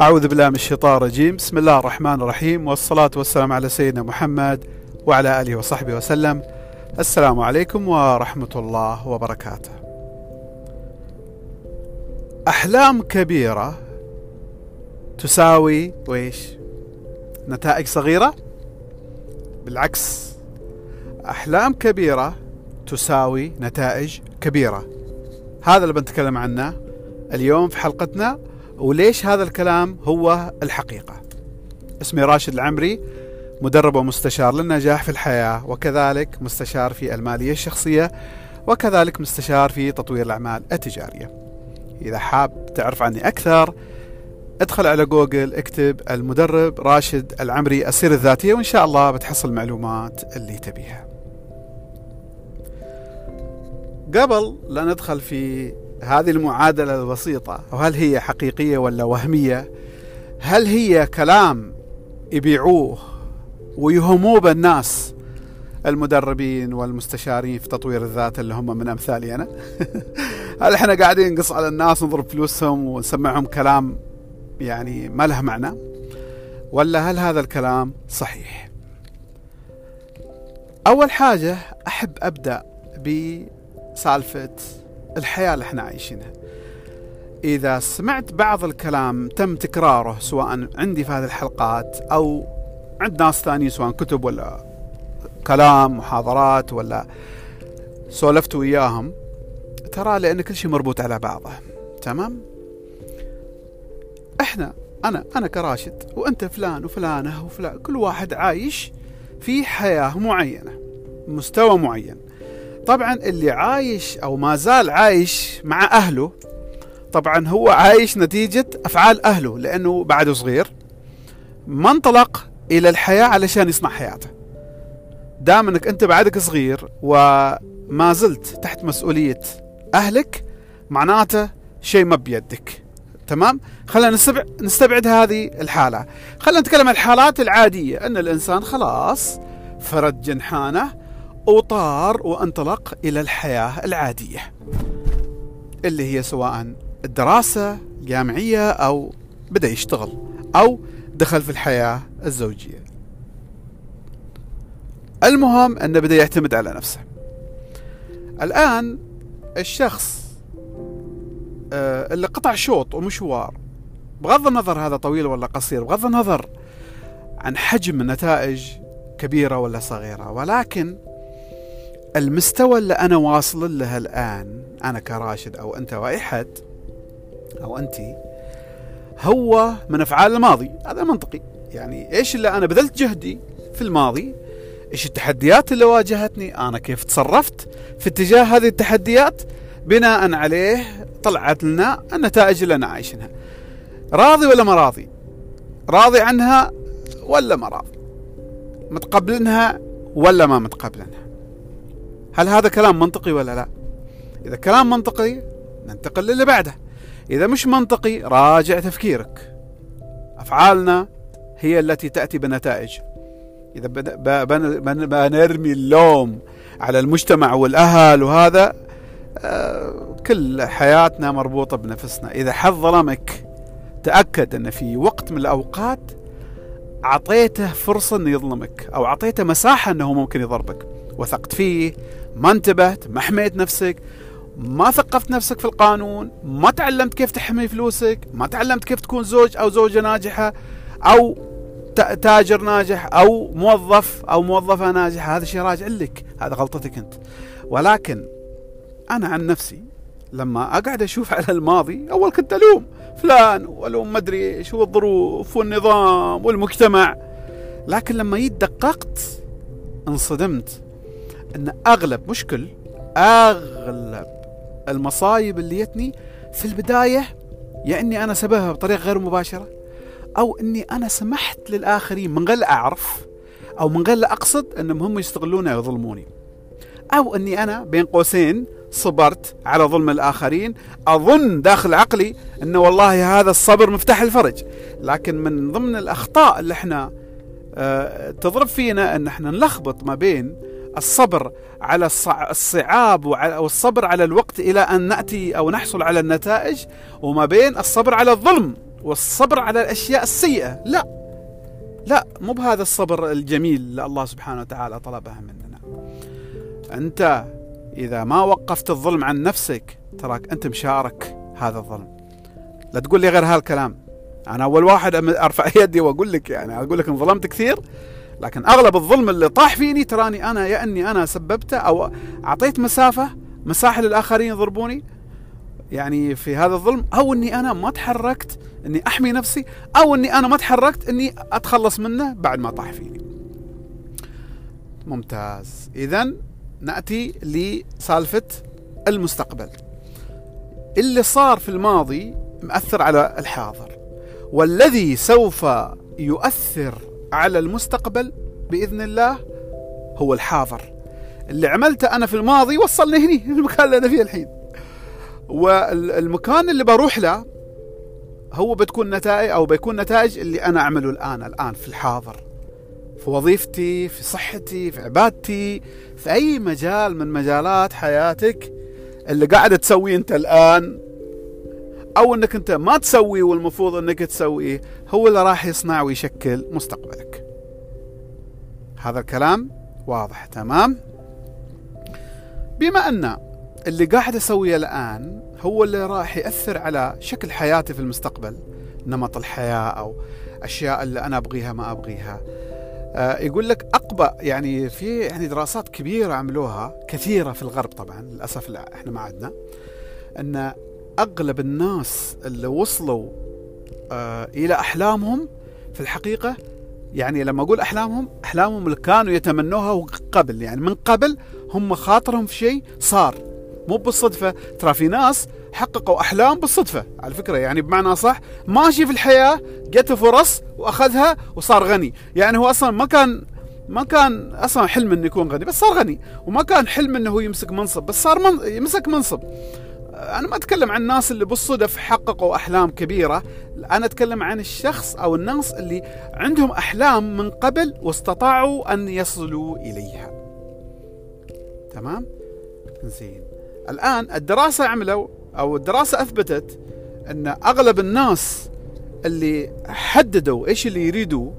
أعوذ بالله من الشيطان الرجيم. بسم الله الرحمن الرحيم والصلاة والسلام على سيدنا محمد وعلى آله وصحبه وسلم. السلام عليكم ورحمة الله وبركاته. أحلام كبيرة تساوي ويش نتائج صغيرة؟ بالعكس أحلام كبيرة تساوي نتائج كبيرة. هذا اللي بنتكلم عنه اليوم في حلقتنا وليش هذا الكلام هو الحقيقة. اسمي راشد العمري مدرب ومستشار للنجاح في الحياة وكذلك مستشار في المالية الشخصية وكذلك مستشار في تطوير الأعمال التجارية. إذا حاب تعرف عني أكثر ادخل على جوجل اكتب المدرب راشد العمري السيرة الذاتية وإن شاء الله بتحصل المعلومات اللي تبيها. قبل لا ندخل في هذه المعادلة البسيطة وهل هي حقيقية ولا وهمية؟ هل هي كلام يبيعوه ويهموه بالناس المدربين والمستشارين في تطوير الذات اللي هم من أمثالي أنا؟ هل إحنا قاعدين نقص على الناس نضرب فلوسهم ونسمعهم كلام يعني ما له معنى؟ ولا هل هذا الكلام صحيح؟ أول حاجة أحب أبدأ بسالفه الحياة اللي إحنا عايشينها. إذا سمعت بعض الكلام تم تكراره سواء عندي في هذه الحلقات أو عند ناس ثانيين سواء كتب ولا كلام محاضرات ولا سولفت وياهم ترى لأن كل شيء مربوط على بعضه. تمام؟ إحنا أنا أنا كراشد وأنت فلان وفلانة وفلان كل واحد عايش في حياة معينة مستوى معين. طبعا اللي عايش أو ما زال عايش مع أهله طبعا هو عايش نتيجة أفعال أهله لأنه بعده صغير ما انطلق إلى الحياة علشان يصنع حياته. دام إنك أنت بعدك صغير وما زلت تحت مسؤولية أهلك معناته شيء ما بيدك. تمام؟ خلينا نستبعد, هذه الحالة. خلينا نتكلم عن الحالات العادية أن الإنسان خلاص فرد جنحانه وطار وانطلق إلى الحياة العادية اللي هي سواء الدراسة جامعية أو بدأ يشتغل أو دخل في الحياة الزوجية. المهم أنه بدأ يعتمد على نفسه. الآن الشخص آه، اللي قطع شوط ومشوار بغض النظر هذا طويل ولا قصير بغض النظر عن حجم النتائج كبيرة ولا صغيرة ولكن المستوى اللي أنا واصل له الآن أنا كراشد أو أنت أو أي حد أو أنت هو من أفعال الماضي. هذا منطقي. يعني إيش اللي أنا بذلت جهدي في الماضي؟ إيش التحديات اللي واجهتني؟ أنا كيف تصرفت في اتجاه هذه التحديات؟ بناء عليه طلعت لنا النتائج اللي أنا عايشينها. راضي ولا ما راضي؟ راضي عنها ولا ما راضي؟ متقبلنها ولا ما متقبلنها هل هذا كلام منطقي ولا لا؟ إذا كلام منطقي ننتقل للي بعده. إذا مش منطقي راجع تفكيرك. أفعالنا هي التي تأتي بنتائج. إذا بنرمي اللوم على المجتمع والأهل وهذا آه، كل حياتنا مربوطة بنفسنا. إذا حد ظلمك تأكد أن في وقت من الأوقات أعطيته فرصة أنه يظلمك أو أعطيته مساحة أنه ممكن يضربك. وثقت فيه ما انتبهت ما حميت نفسك ما ثقفت نفسك في القانون ما تعلمت كيف تحمي فلوسك ما تعلمت كيف تكون زوج أو زوجة ناجحة أو تاجر ناجح أو موظف أو موظفة ناجحة هذا شيء راجع لك هذا غلطتك أنت. ولكن أنا عن نفسي لما أقعد أشوف على الماضي أول كنت ألوم فلان والوم مدري شو الظروف والنظام والمجتمع. لكن لما يدققت انصدمت. إن أغلب مشكل أغلب المصايب اللي جتني في البداية يا إني أنا سببها بطريقة غير مباشرة أو إني أنا سمحت للآخرين من غير لا أعرف أو من غير لا أقصد إنهم هم يستغلوني ويظلموني أو إني أنا بين قوسين صبرت على ظلم الآخرين أظن داخل عقلي أنه والله هذا الصبر مفتاح الفرج. لكن من ضمن الأخطاء اللي إحنا آه تضرب فينا أن إحنا نلخبط ما بين الصبر على الصعاب والصبر على الوقت إلى أن نأتي أو نحصل على النتائج وما بين الصبر على الظلم والصبر على الأشياء السيئة. لا لا مو بهذا الصبر الجميل اللي الله سبحانه وتعالى طلبها مننا. أنت إذا ما وقفت الظلم عن نفسك تراك أنت مشارك هذا الظلم. لا تقول لي غير هالكلام. أنا أول واحد أرفع يدي وأقول لك يعني أقول لك إن ظلمت كثير لكن أغلب الظلم اللي طاح فيني تراني أنا يا إني أنا سببته أو أعطيت مسافة مساحة للآخرين يضربوني يعني في هذا الظلم أو إني أنا ما تحركت إني أحمي نفسي أو إني أنا ما تحركت إني أتخلص منه بعد ما طاح فيني. ممتاز، اذا نأتي لسالفة المستقبل. اللي صار في الماضي مأثر على الحاضر والذي سوف يؤثر على المستقبل بإذن الله هو الحاضر. اللي عملته أنا في الماضي وصلني هني المكان اللي أنا فيه الحين. والمكان اللي بروح له هو بتكون نتائج أو بيكون نتائج اللي أنا أعمله الآن الآن في الحاضر. في وظيفتي في صحتي في عبادتي في أي مجال من مجالات حياتك اللي قاعد تسويه أنت الآن. أو إنك أنت ما تسوي والمفروض إنك تسويه هو اللي راح يصنع ويشكل مستقبلك. هذا الكلام واضح تمام؟ بما أن اللي قاعد أسويه الآن هو اللي راح يأثر على شكل حياتي في المستقبل نمط الحياة أو أشياء اللي أنا أبغيها ما أبغيها. آه يقول لك اقبى يعني في يعني دراسات كبيرة عملوها كثيرة في الغرب طبعا للأسف لا إحنا ما عندنا أن أغلب الناس اللي وصلوا إلى أحلامهم في الحقيقة. يعني لما أقول أحلامهم أحلامهم اللي كانوا يتمنوها قبل. يعني من قبل هم خاطرهم في شيء صار. مو بالصدفة. ترى في ناس حققوا أحلام بالصدفة على فكرة. يعني بمعنى صح ماشي في الحياة جته فرص وأخذها وصار غني. يعني هو أصلا ما كان ما كان أصلا حلم إنه يكون غني بس صار غني. وما كان حلم إنه هو يمسك منصب بس صار من يمسك منصب. أنا ما أتكلم عن الناس اللي بالصدف حققوا أحلام كبيرة. أنا أتكلم عن الشخص أو الناس اللي عندهم أحلام من قبل واستطاعوا أن يصلوا إليها. تمام؟ زين. الآن الدراسة عملوا أو الدراسة أثبتت أن أغلب الناس اللي حددوا إيش اللي يريدوا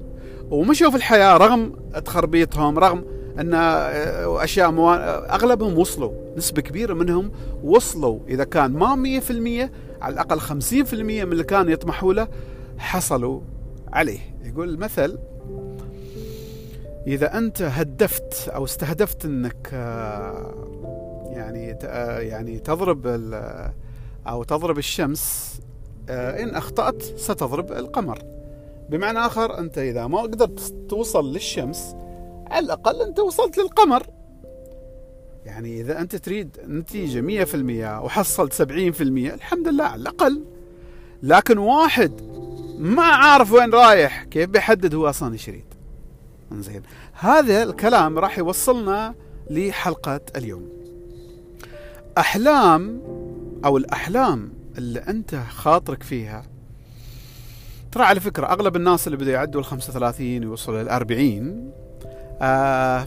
ومشوا في الحياة رغم تخربيطهم رغم أن آه، أشياء مو... أغلبهم وصلوا. نسبة كبيرة منهم وصلوا. إذا كان ما 100% على الأقل 50% من اللي كانوا يطمحوا له حصلوا عليه. يقول المثل إذا أنت هدفت أو استهدفت أنك آه، يعني آه، يعني تضرب أو تضرب الشمس إن أخطأت ستضرب القمر. بمعنى آخر أنت إذا ما قدرت توصل للشمس على الأقل أنت وصلت للقمر. يعني إذا أنت تريد نتيجة مية في المية وحصلت سبعين في المية الحمد لله على الأقل. لكن واحد ما عارف وين رايح كيف بيحدد هو أصلا إيش يريد؟ زين هذا الكلام راح يوصلنا لحلقة اليوم. أحلام أو الأحلام اللي أنت خاطرك فيها ترى على فكرة أغلب الناس اللي بدأوا يعدوا ال 35 ويوصلوا لل 40 آه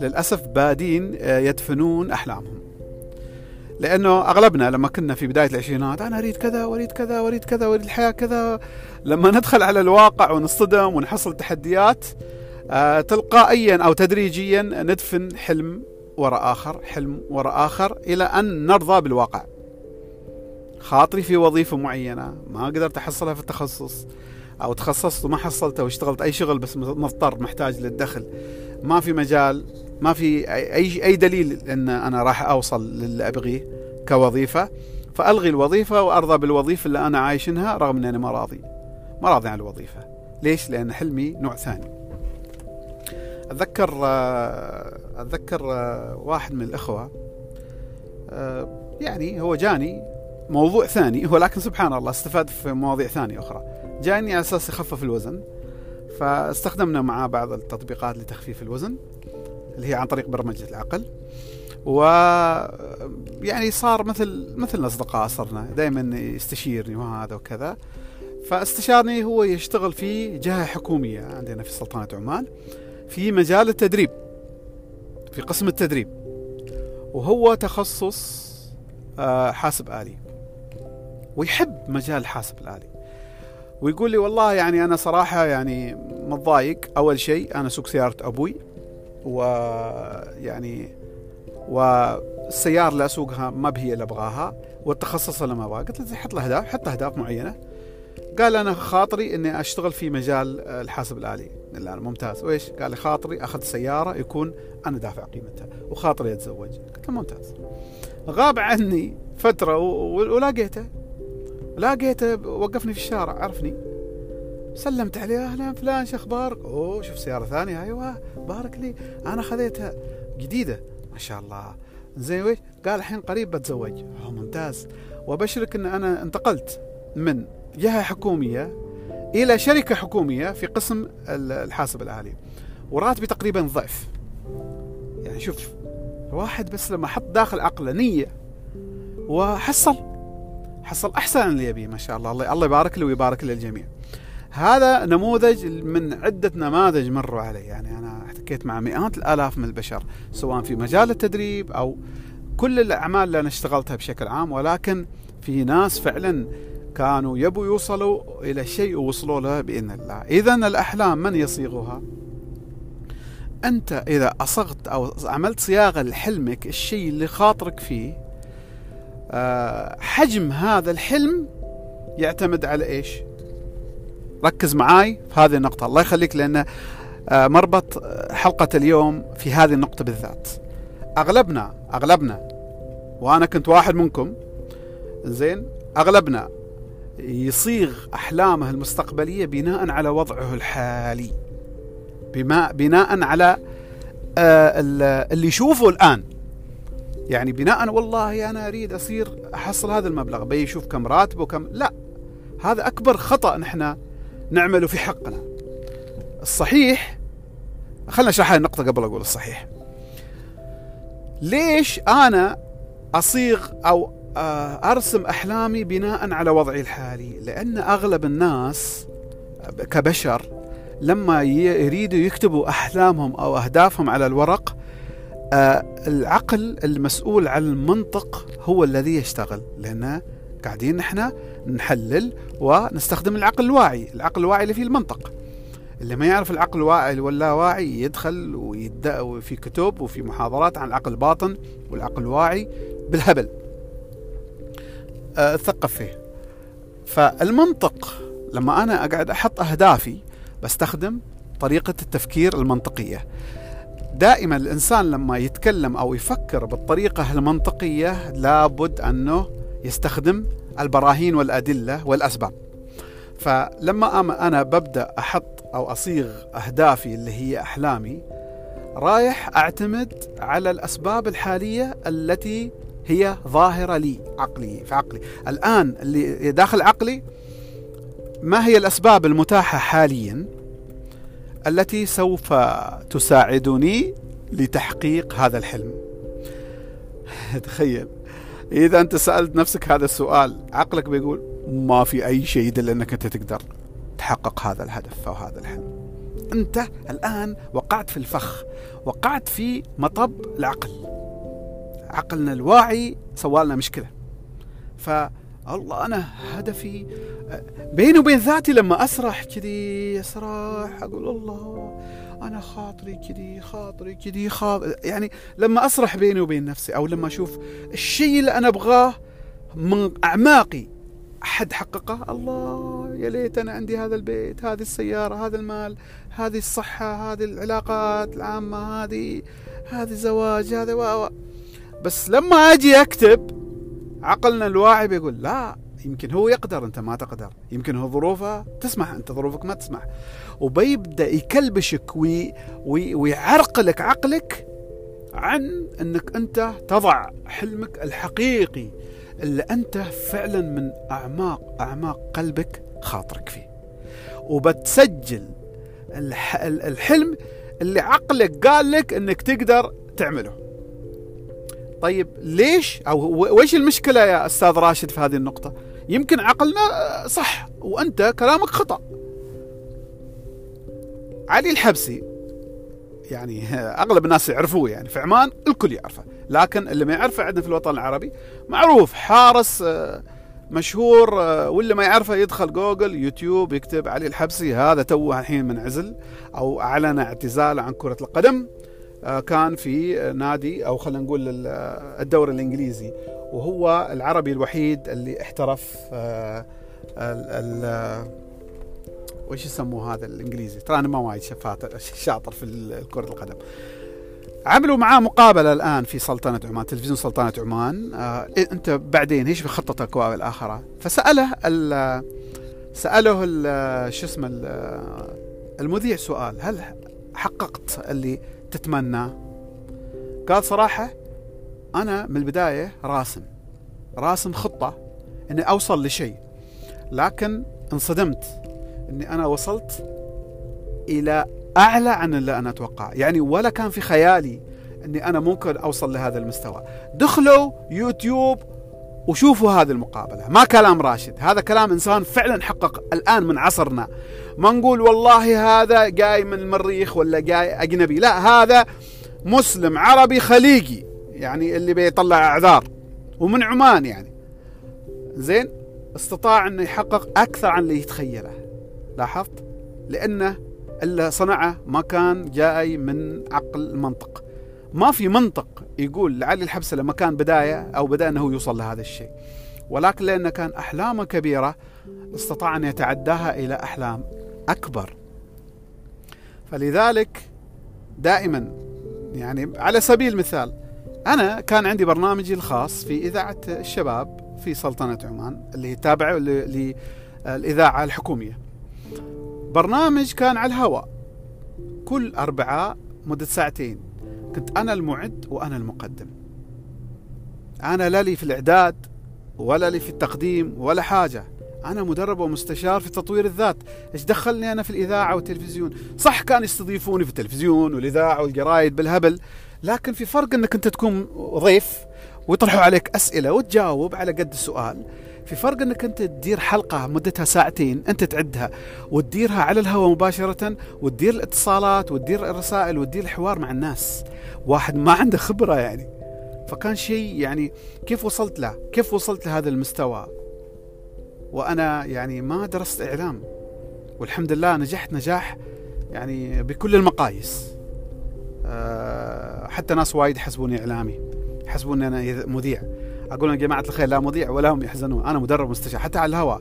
للأسف بادين آه يدفنون أحلامهم. لأنه أغلبنا لما كنا في بداية العشرينات أنا أريد كذا وأريد كذا وأريد كذا وأريد الحياة كذا. لما ندخل على الواقع ونصطدم ونحصل تحديات آه تلقائيا أو تدريجيا ندفن حلم وراء آخر حلم وراء آخر إلى أن نرضى بالواقع. خاطري في وظيفة معينة ما قدرت أحصلها في التخصص. أو تخصصت وما حصلته واشتغلت أي شغل بس مضطر محتاج للدخل. ما في مجال ما في أي أي دليل إن أنا راح أوصل للي أبغيه كوظيفة. فألغي الوظيفة وأرضى بالوظيفة اللي أنا عايشنها رغم إني ما راضي. ما راضي عن الوظيفة. ليش؟ لأن حلمي نوع ثاني. أتذكر أتذكر واحد من الإخوة يعني هو جاني موضوع ثاني ولكن سبحان الله استفاد في مواضيع ثانية أخرى. جاني على أساس يخفف الوزن فاستخدمنا معاه بعض التطبيقات لتخفيف الوزن اللي هي عن طريق برمجة العقل. و يعني صار مثل مثل الأصدقاء صرنا دائما يستشيرني وهذا وكذا. فاستشارني هو يشتغل في جهة حكومية عندنا في سلطنة عمان في مجال التدريب في قسم التدريب. وهو تخصص آه، حاسب آلي ويحب مجال الحاسب الآلي. ويقول لي والله يعني أنا صراحة يعني متضايق. أول شيء أنا سوق سيارة أبوي ويعني والسيارة اللي أسوقها ما بهي اللي أبغاها والتخصص اللي ما أبغاه. قلت له حط له أهداف حط أهداف معينة. قال أنا خاطري إني أشتغل في مجال الحاسب الآلي. قال أنا ممتاز. وإيش؟ قال لي خاطري أخذ سيارة يكون أنا دافع قيمتها وخاطري أتزوج. قلت له ممتاز. غاب عني فترة ولاقيته لاقيته وقفني في الشارع عرفني؟ سلمت عليه أهلا فلان شو أخبارك؟ أوه شوف سيارة ثانية. أيوه بارك لي. أنا خذيتها جديدة. ما شاء الله. زين ويش؟ قال الحين قريب بتزوج. أوه ممتاز. وأبشرك إن أنا انتقلت من جهة حكومية إلى شركة حكومية في قسم الحاسب الآلي. وراتبي تقريبا ضعف. يعني شوف الواحد بس لما حط داخل عقله نية وحصل حصل أحسن اللي يبيه ما شاء الله. الله يبارك له ويبارك للجميع هذا نموذج من عدة نماذج مروا علي. يعني أنا احتكيت مع مئات الآلاف من البشر سواء في مجال التدريب أو كل الأعمال اللي أنا اشتغلتها بشكل عام. ولكن في ناس فعلا كانوا يبوا يوصلوا إلى شيء ووصلوا له بإذن الله. إذا الأحلام من يصيغها؟ أنت إذا أصغت أو عملت صياغة لحلمك الشيء اللي خاطرك فيه حجم هذا الحلم يعتمد على إيش؟ ركز معاي في هذه النقطة. الله يخليك لأن آه، مربط حلقة اليوم في هذه النقطة بالذات. أغلبنا أغلبنا وأنا كنت واحد منكم زين أغلبنا يصيغ أحلامه المستقبلية بناء على وضعه الحالي. بما بناء على آه، اللي يشوفه الآن. يعني بناء والله أنا أريد أصير أحصل هذا المبلغ بيشوف كم راتبه كم لا هذا أكبر خطأ نحن نعمله في حقنا. الصحيح خلنا أشرح هذه النقطة قبل أقول الصحيح. ليش أنا أصيغ أو آه، أرسم أحلامي بناء على وضعي الحالي؟ لأن أغلب الناس كبشر لما يريدوا يكتبوا أحلامهم أو أهدافهم على الورق العقل المسؤول عن المنطق هو الذي يشتغل. لأنه قاعدين نحن نحلل ونستخدم العقل الواعي. العقل الواعي اللي فيه المنطق. اللي ما يعرف العقل الواعي ولا واعي يدخل ويبدأ في كتب وفي محاضرات عن العقل الباطن والعقل الواعي بالهبل. اتثقف فيه. فالمنطق لما أنا أقعد أحط أهدافي بستخدم طريقة التفكير المنطقية. دائما الإنسان لما يتكلم أو يفكر بالطريقة المنطقية لابد أنه يستخدم البراهين والأدلة والأسباب. فلما أنا ببدأ أحط أو أصيغ أهدافي اللي هي أحلامي رايح أعتمد على الأسباب الحالية التي هي ظاهرة لي عقلي في عقلي. الآن اللي داخل عقلي ما هي الأسباب المتاحة حاليا؟ التي سوف تساعدني لتحقيق هذا الحلم. تخيل. إذا أنت سألت نفسك هذا السؤال عقلك بيقول ما في أي شيء يدل أنك أنت تقدر تحقق هذا الهدف أو هذا الحلم. أنت الآن وقعت في الفخ وقعت في مطب العقل. عقلنا الواعي سوالنا مشكلة. ف الله أنا هدفي بيني وبين ذاتي لما أسرح كذي أسرح أقول الله أنا خاطري كذي خاطري كذي خاطري يعني لما أسرح بيني وبين نفسي أو لما أشوف الشيء اللي أنا أبغاه من أعماقي أحد حققه؟ الله يا ليت أنا عندي هذا البيت هذه السيارة هذا المال هذه الصحة هذه العلاقات العامة هذه هذه الزواج هذا و بس لما أجي أكتب عقلنا الواعي بيقول لا يمكن هو يقدر أنت ما تقدر. يمكن هو ظروفه تسمح أنت ظروفك ما تسمح. وبيبدأ يكلبشك وي وي ويعرقلك عقلك عن أنك أنت تضع حلمك الحقيقي اللي أنت فعلا من أعماق أعماق قلبك خاطرك فيه. وبتسجل الحلم اللي عقلك قال لك أنك تقدر تعمله. طيب ليش أو ويش المشكلة يا أستاذ راشد في هذه النقطة؟ يمكن عقلنا صح وأنت كلامك خطأ. علي الحبسي يعني أغلب الناس يعرفوه يعني في عمان الكل يعرفه لكن اللي ما يعرفه عندنا في الوطن العربي معروف حارس آه، مشهور آه، واللي ما يعرفه يدخل جوجل يوتيوب يكتب علي الحبسي هذا توه الحين منعزل أو أعلن اعتزاله عن كرة القدم. آه، كان في نادي أو خلينا نقول الدوري الإنجليزي وهو العربي الوحيد اللي احترف ال ال وش يسموه هذا الإنجليزي؟ ترى أنا ما وايد شاطر في كره القدم. عملوا معاه مقابلة الآن في سلطنة عمان تلفزيون سلطنة عمان. آه أنت بعدين إيش بخطتك والاخره فسأله سأله شو اسمه المذيع سؤال هل حققت اللي تتمناه قال صراحة أنا من البداية راسم. راسم خطة إني أوصل لشيء. لكن انصدمت إني أنا وصلت إلى أعلى عن اللي أنا أتوقع. يعني ولا كان في خيالي إني أنا ممكن أوصل لهذا المستوى. دخلوا يوتيوب وشوفوا هذه المقابلة. ما كلام راشد هذا كلام إنسان فعلا حقق الآن من عصرنا. ما نقول والله هذا جاي من المريخ ولا جاي أجنبي لا هذا مسلم عربي خليجي يعني اللي بيطلع أعذار ومن عمان يعني. زين استطاع أنه يحقق أكثر عن اللي يتخيله. لاحظت؟ لأنه اللي صنعه ما كان جاي من عقل المنطق. ما في منطق يقول لعلي الحبسة لما كان بداية أو بدأ أنه يوصل لهذا الشيء. ولكن لأنه كان أحلامه كبيرة استطاع أن يتعداها إلى أحلام أكبر. فلذلك دائما يعني على سبيل المثال أنا كان عندي برنامجي الخاص في إذاعة الشباب في سلطنة عمان اللي تابعه للإذاعة الحكومية. برنامج كان على الهواء كل أربعاء مدة ساعتين. كنت أنا المعد وأنا المقدم. أنا لا لي في الإعداد ولا لي في التقديم ولا حاجة. أنا مدرب ومستشار في تطوير الذات. إيش دخلني أنا في الإذاعة والتلفزيون؟ صح كان يستضيفوني في التلفزيون والإذاعة والجرايد بالهبل لكن في فرق أنك أنت تكون ضيف ويطرحوا عليك أسئلة وتجاوب على قد السؤال. في فرق إنك أنت تدير حلقة مدتها ساعتين أنت تعدها وتديرها على الهواء مباشرة وتدير الاتصالات وتدير الرسائل وتدير الحوار مع الناس. واحد ما عنده خبرة يعني. فكان شيء يعني كيف وصلت له؟ كيف وصلت لهذا المستوى؟ وأنا يعني ما درست إعلام. والحمد لله نجحت نجاح يعني بكل المقاييس. أه حتى ناس وايد يحسبوني إعلامي يحسبوني أنا مذيع. أقول يا جماعة الخير لا مذيع ولا هم يحزنون. أنا مدرب مستشار. حتى على الهواء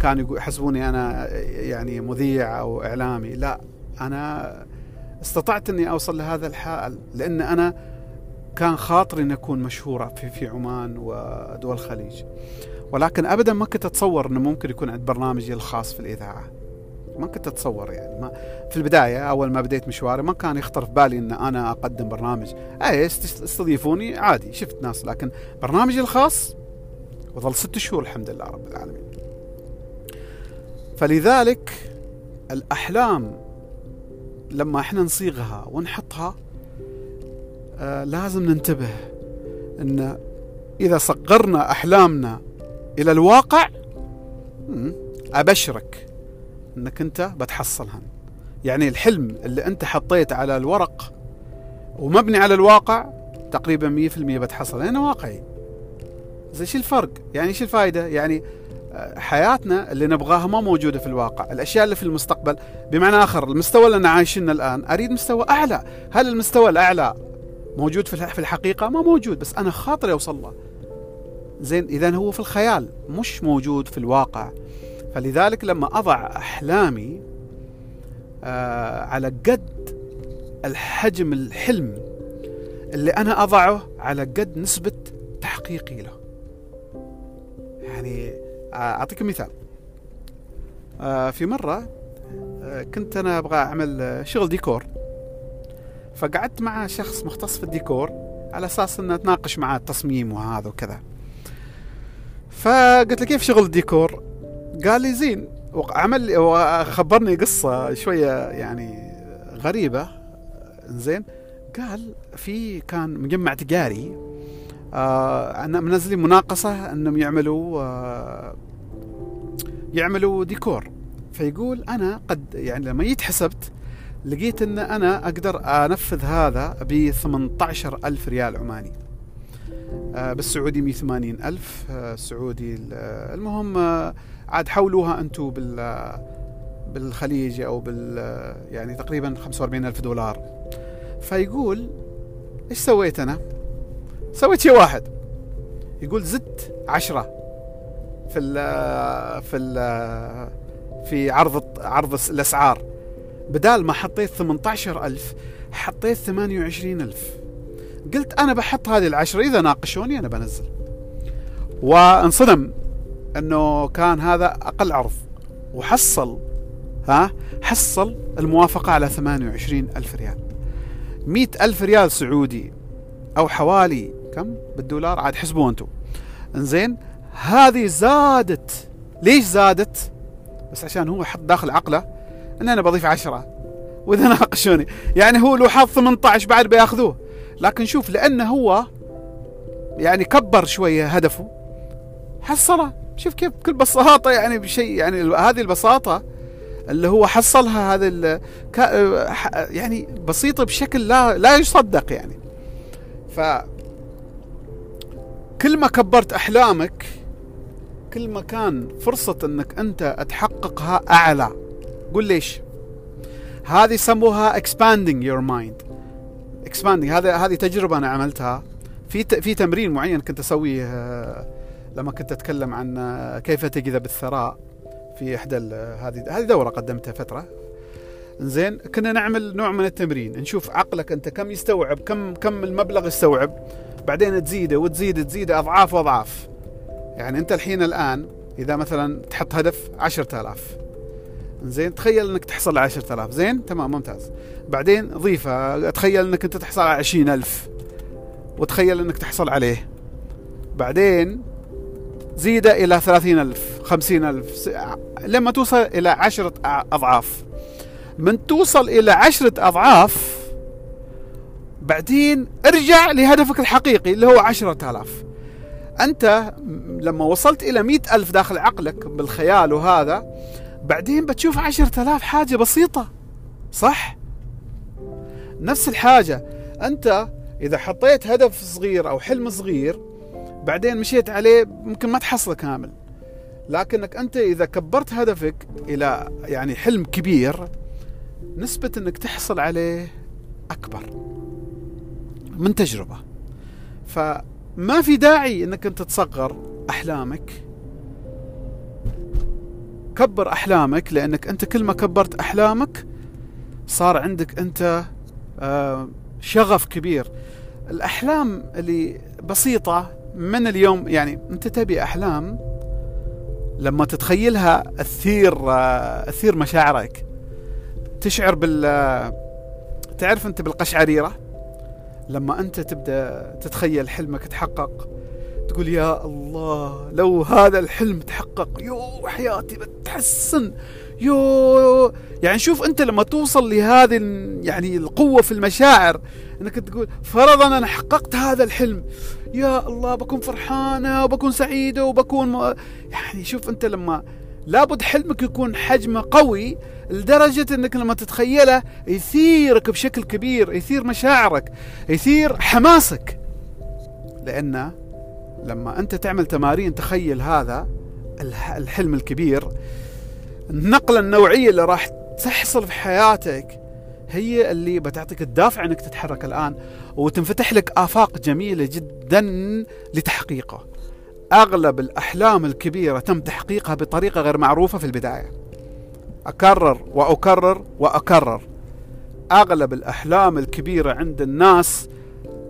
كانوا يحسبوني أنا يعني مذيع أو إعلامي. لا أنا استطعت إني أوصل لهذا الحال لأن أنا كان خاطري ان أكون مشهورة في في عمان ودول الخليج. ولكن ابدا ما كنت أتصور إنه ممكن يكون عند برنامجي الخاص في الإذاعة. ما كنت أتصور يعني. ما في البداية أول ما بديت مشواري ما كان يخطر في بالي إن أنا أقدم برنامج. اي استضيفوني عادي شفت ناس. لكن برنامجي الخاص وظل ست شهور الحمد لله رب العالمين. فلذلك الأحلام لما إحنا نصيغها ونحطها آه لازم ننتبه إن إذا صغرنا أحلامنا إلى الواقع أبشرك. انك انت بتحصلها يعني الحلم اللي انت حطيت على الورق ومبني على الواقع تقريبا 100% بتحصل. لأنه واقعي. زي شو الفرق؟ يعني شو الفائده يعني آه، حياتنا اللي نبغاها ما موجودة في الواقع. الأشياء اللي في المستقبل بمعنى آخر المستوى اللي أنا عايشينه الآن أريد مستوى أعلى. هل المستوى الأعلى موجود في الحقيقة؟ ما موجود بس أنا خاطري أوصل له. زين اذا هو في الخيال مش موجود في الواقع. فلذلك لما أضع أحلامي آه على قد الحجم الحلم اللي أنا أضعه على قد نسبة تحقيقي له. يعني آه، أعطيك مثال. آه في مرة كنت أنا أبغى أعمل شغل ديكور. فقعدت مع شخص مختص في الديكور على أساس أن أتناقش معاه التصميم وهذا وكذا. فقلت له كيف شغل الديكور؟ قال لي زين وعمل وخبرني قصة شوية يعني غريبة. زين قال في كان مجمع تجاري آه منزلين مناقصة أنهم يعملوا آه يعملوا ديكور. فيقول أنا قد يعني لما يتحسبت لقيت إن أنا أقدر أنفذ هذا ب 18 ألف ريال عماني. بالسعودي 180 ألف. آه، سعودي آه، المهم عاد حولوها أنتم بال بالخليج أو بال يعني تقريبا 45 ألف دولار. فيقول إيش سويت أنا؟ سويت شيء واحد. يقول زدت عشرة في ال في ال في عرض عرض الأسعار. بدال ما حطيت 18000 حطيت 28000 قلت أنا بحط هذه العشرة إذا ناقشوني أنا بنزل. وانصدم إنه كان هذا أقل عرض. وحصل ها حصل الموافقة على 28 ألف ريال. 100 ألف ريال سعودي أو حوالي كم؟ بالدولار؟ عاد حسبوا أنتم. إنزين هذه زادت. ليش زادت؟ بس عشان هو حط داخل عقله إن أنا بضيف عشرة. وإذا ناقشوني. يعني هو لو حط 18 بعد بياخذوه. لكن شوف لأنه هو يعني كبر شوية هدفه. حصله. شوف كيف بكل بساطة يعني بشيء يعني هذه البساطة اللي هو حصلها هذا يعني بسيطة بشكل لا لا يصدق يعني. ف كل ما كبرت أحلامك كل ما كان فرصة إنك أنت تحققها أعلى. قول ليش؟ هذه يسموها expanding your mind. Expanding. هذا هذه تجربة أنا عملتها. في في تمرين معين كنت أسويه آه، لما كنت أتكلم عن آه، كيف تجذب الثراء في إحدى هذه هذه دورة قدمتها فترة. زين كنا نعمل نوع من التمرين. نشوف عقلك أنت كم يستوعب كم كم المبلغ يستوعب. بعدين تزيده وتزيد تزيده أضعاف وأضعاف. يعني أنت الحين الآن إذا مثلا تحط هدف 10000 زين تخيل إنك تحصل على 10000 زين تمام ممتاز. بعدين ضيفة تخيل إنك أنت تحصل على 20000 وتخيل إنك تحصل عليه. بعدين زيده إلى 30000 50000 لما توصل إلى عشرة أضعاف. من توصل إلى عشرة أضعاف بعدين ارجع لهدفك الحقيقي اللي هو عشرة آلاف. أنت لما وصلت إلى مئة ألف داخل عقلك بالخيال وهذا بعدين بتشوف عشرة آلاف حاجة بسيطة صح؟ نفس الحاجة أنت إذا حطيت هدف صغير أو حلم صغير بعدين مشيت عليه ممكن ما تحصله كامل. لكنك أنت إذا كبرت هدفك إلى يعني حلم كبير نسبة أنك تحصل عليه أكبر من تجربة. فما في داعي أنك أنت تصغر أحلامك. كبر أحلامك لأنك أنت كل ما كبرت أحلامك صار عندك أنت آه، شغف كبير. الأحلام اللي بسيطة من اليوم يعني أنت تبي أحلام لما تتخيلها تثير آه، تثير مشاعرك. تشعر بال آه، تعرف أنت بالقشعريرة؟ لما أنت تبدأ تتخيل حلمك تحقق تقول يا الله لو هذا الحلم تحقق يو حياتي بتحسن يو يعني شوف أنت لما توصل لهذه يعني القوة في المشاعر إنك تقول فرضا أنا حققت هذا الحلم يا الله بكون فرحانة وبكون سعيدة وبكون م... يعني شوف أنت لما لابد حلمك يكون حجمه قوي لدرجة إنك لما تتخيله يثيرك بشكل كبير يثير مشاعرك يثير حماسك لأن لما أنت تعمل تمارين تخيل هذا الحلم الكبير النقلة النوعية اللي راح تحصل في حياتك هي اللي بتعطيك الدافع إنك تتحرك الآن وتنفتح لك آفاق جميلة جدا لتحقيقه. أغلب الأحلام الكبيرة تم تحقيقها بطريقة غير معروفة في البداية. أكرر وأكرر وأكرر. أغلب الأحلام الكبيرة عند الناس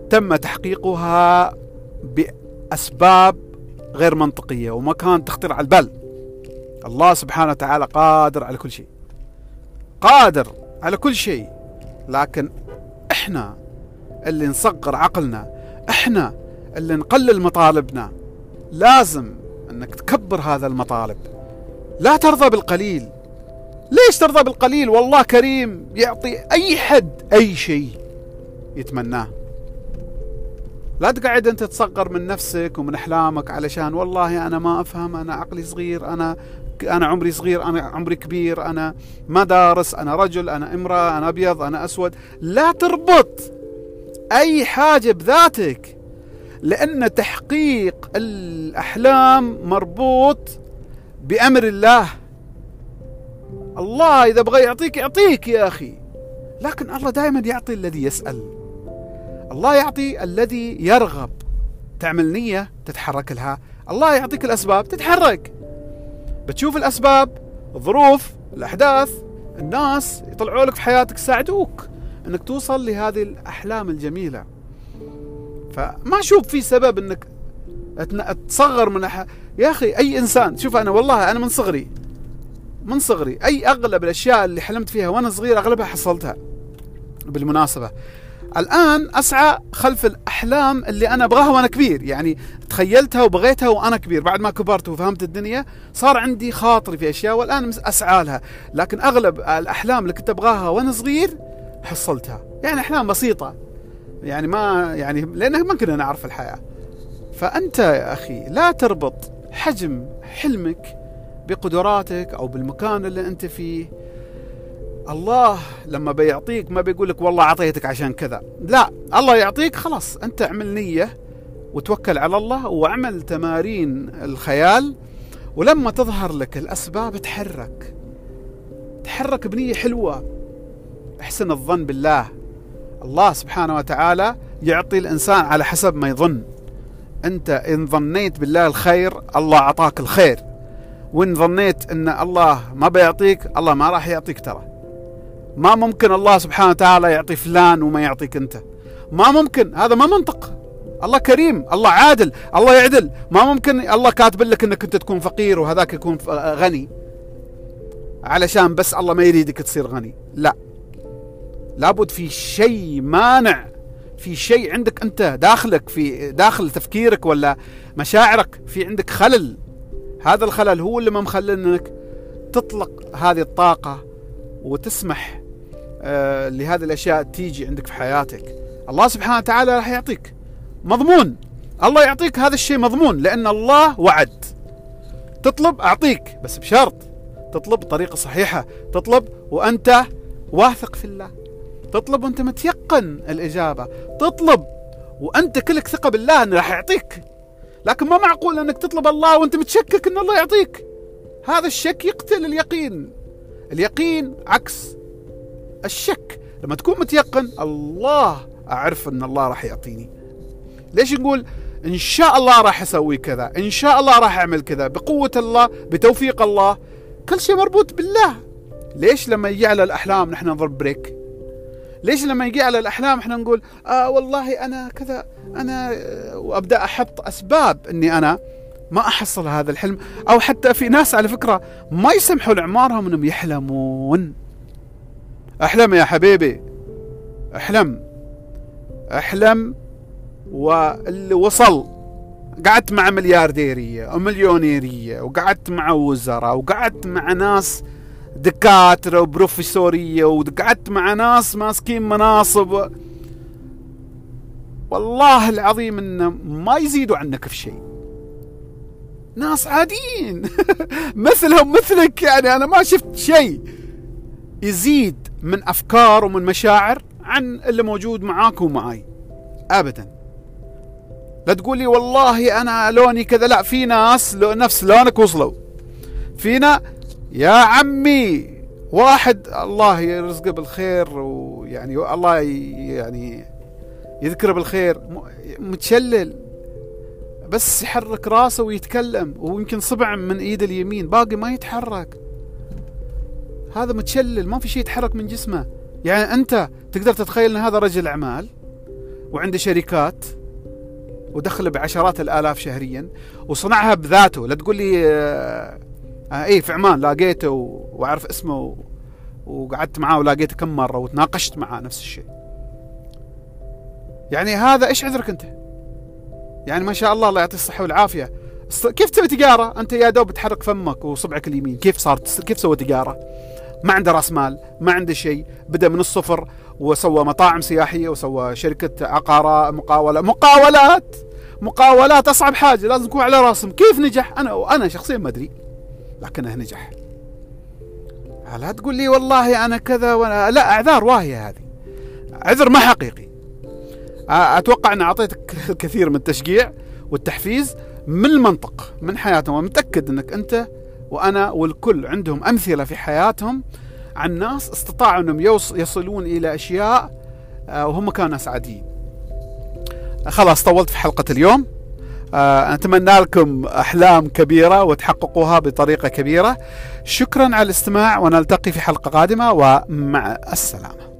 تم تحقيقها أسباب غير منطقية وما كانت تخطر على البال. الله سبحانه وتعالى قادر على كل شيء. قادر على كل شيء. لكن إحنا اللي نصغر عقلنا إحنا اللي نقلل مطالبنا لازم إنك تكبر هذا المطالب. لا ترضى بالقليل. ليش ترضى بالقليل؟ والله كريم يعطي أي حد أي شيء يتمناه. لا تقعد أنت تصغر من نفسك ومن أحلامك علشان والله أنا ما أفهم أنا عقلي صغير أنا أنا عمري صغير أنا عمري كبير أنا ما دارس أنا رجل أنا امرأة أنا أبيض أنا أسود. لا تربط أي حاجة بذاتك لأن تحقيق الأحلام مربوط بأمر الله. الله إذا بغى يعطيك يعطيك يا أخي. لكن الله دائما يعطي الذي يسأل. الله يعطي الذي يرغب. تعمل نية تتحرك لها. الله يعطيك الأسباب تتحرك. بتشوف الأسباب الظروف الأحداث الناس يطلعوا لك في حياتك يساعدوك إنك توصل لهذه الأحلام الجميلة. فما أشوف في سبب إنك تصغر من أح... يا أخي أي إنسان شوف أنا والله أنا من صغري. من صغري. أي أغلب الأشياء اللي حلمت فيها وأنا صغير أغلبها حصلتها. بالمناسبة الآن أسعى خلف الأحلام اللي أنا أبغاها وأنا كبير. يعني تخيلتها وبغيتها وأنا كبير. بعد ما كبرت وفهمت الدنيا صار عندي خاطري في أشياء والآن أسعى لها. لكن أغلب الأحلام اللي كنت أبغاها وأنا صغير حصلتها. يعني أحلام بسيطة. يعني ما يعني لأن ما كنا نعرف الحياة. فأنت يا أخي لا تربط حجم حلمك بقدراتك أو بالمكان اللي أنت فيه. الله لما بيعطيك ما بيقول لك والله أعطيتك عشان كذا. لا الله يعطيك خلاص أنت اعمل نية وتوكل على الله واعمل تمارين الخيال ولما تظهر لك الأسباب تحرك. تحرك بنية حلوة. احسن الظن بالله. الله سبحانه وتعالى يعطي الإنسان على حسب ما يظن. أنت إن ظنيت بالله الخير الله أعطاك الخير. وإن ظنيت إن الله ما بيعطيك الله ما راح يعطيك ترى. ما ممكن الله سبحانه وتعالى يعطي فلان وما يعطيك أنت. ما ممكن هذا ما منطق. الله كريم الله عادل الله يعدل. ما ممكن الله كاتب لك إنك أنت تكون فقير وهذاك يكون غني. علشان بس الله ما يريدك تصير غني. لا. لابد في شيء مانع في شيء عندك أنت داخلك في داخل تفكيرك ولا مشاعرك في عندك خلل. هذا الخلل هو اللي ما مخلي انك تطلق هذه الطاقة وتسمح لهذه الأشياء تيجي عندك في حياتك. الله سبحانه وتعالى راح يعطيك. مضمون. الله يعطيك هذا الشيء مضمون لأن الله وعد. تطلب أعطيك بس بشرط. تطلب بطريقة صحيحة. تطلب وأنت واثق في الله. تطلب وأنت متيقن الإجابة. تطلب وأنت كلك ثقة بالله إنه راح يعطيك. لكن ما معقول إنك تطلب الله وأنت متشكك إن الله يعطيك. هذا الشك يقتل اليقين. اليقين عكس الشك. لما تكون متيقن الله أعرف إن الله راح يعطيني. ليش نقول إن شاء الله راح أسوي كذا إن شاء الله راح أعمل كذا؟ بقوة الله بتوفيق الله. كل شيء مربوط بالله. ليش لما يجي على الأحلام نحن نضرب بريك؟ ليش لما يجي على الأحلام إحنا نقول آه والله أنا كذا أنا آه، وأبدأ أحط أسباب إني أنا ما أحصل هذا الحلم. أو حتى في ناس على فكرة ما يسمحوا لاعمارهم إنهم يحلمون. أحلم يا حبيبي. أحلم. أحلم واللي وصل قعدت مع مليارديرية ومليونيرية وقعدت مع وزراء وقعدت مع ناس دكاترة وبروفيسورية وقعدت مع ناس ماسكين مناصب. والله العظيم انه ما يزيدوا عنك في شيء. ناس عاديين. مثلهم مثلك يعني. أنا ما شفت شيء يزيد من أفكار ومن مشاعر عن اللي موجود معاك ومعاي. ابدا. لا تقول لي والله أنا لوني كذا لا في ناس لو نفس لونك وصلوا. فينا؟ يا عمي واحد الله يرزقه بالخير ويعني الله يعني يذكره بالخير. متشلل. بس يحرك راسه ويتكلم ويمكن صبع من ايده اليمين باقي ما يتحرك. هذا متشلل ما في شيء يتحرك من جسمه. يعني أنت تقدر تتخيل إن هذا رجل أعمال وعنده شركات ودخل بعشرات الآلاف شهريا وصنعها بذاته. لا تقول لي آه آه اي في عمان لاقيته وأعرف اسمه وقعدت معاه ولاقيته كم مرة وتناقشت معاه نفس الشيء. يعني هذا إيش عذرك أنت؟ يعني ما شاء الله الله يعطيه الصحة والعافية. كيف تسوي تجارة؟ أنت يا دوب تحرك فمك وصبعك اليمين. كيف صارت كيف سوى تجارة؟ ما عنده رأس مال ما عنده شيء. بدأ من الصفر وسوى مطاعم سياحية وسوى شركة عقارات مقاولة. مقاولات! مقاولات أصعب حاجة لازم تكون على راسهم. كيف نجح؟ أنا أنا شخصيا ما أدري لكنه نجح. لا تقول لي والله أنا كذا وأنا لا أعذار واهية هذه. عذر ما حقيقي. أتوقع أن أعطيتك الكثير من التشجيع والتحفيز. من المنطق من حياتهم ومتاكد إنك أنت وأنا والكل عندهم أمثلة في حياتهم عن ناس استطاعوا إنهم يصلون إلى أشياء آه، وهم كانوا ناس عاديين. خلاص طولت في حلقة اليوم. آه، أتمنى لكم أحلام كبيرة وتحققوها بطريقة كبيرة شكرا على الاستماع ونلتقي في حلقة قادمة ومع السلامة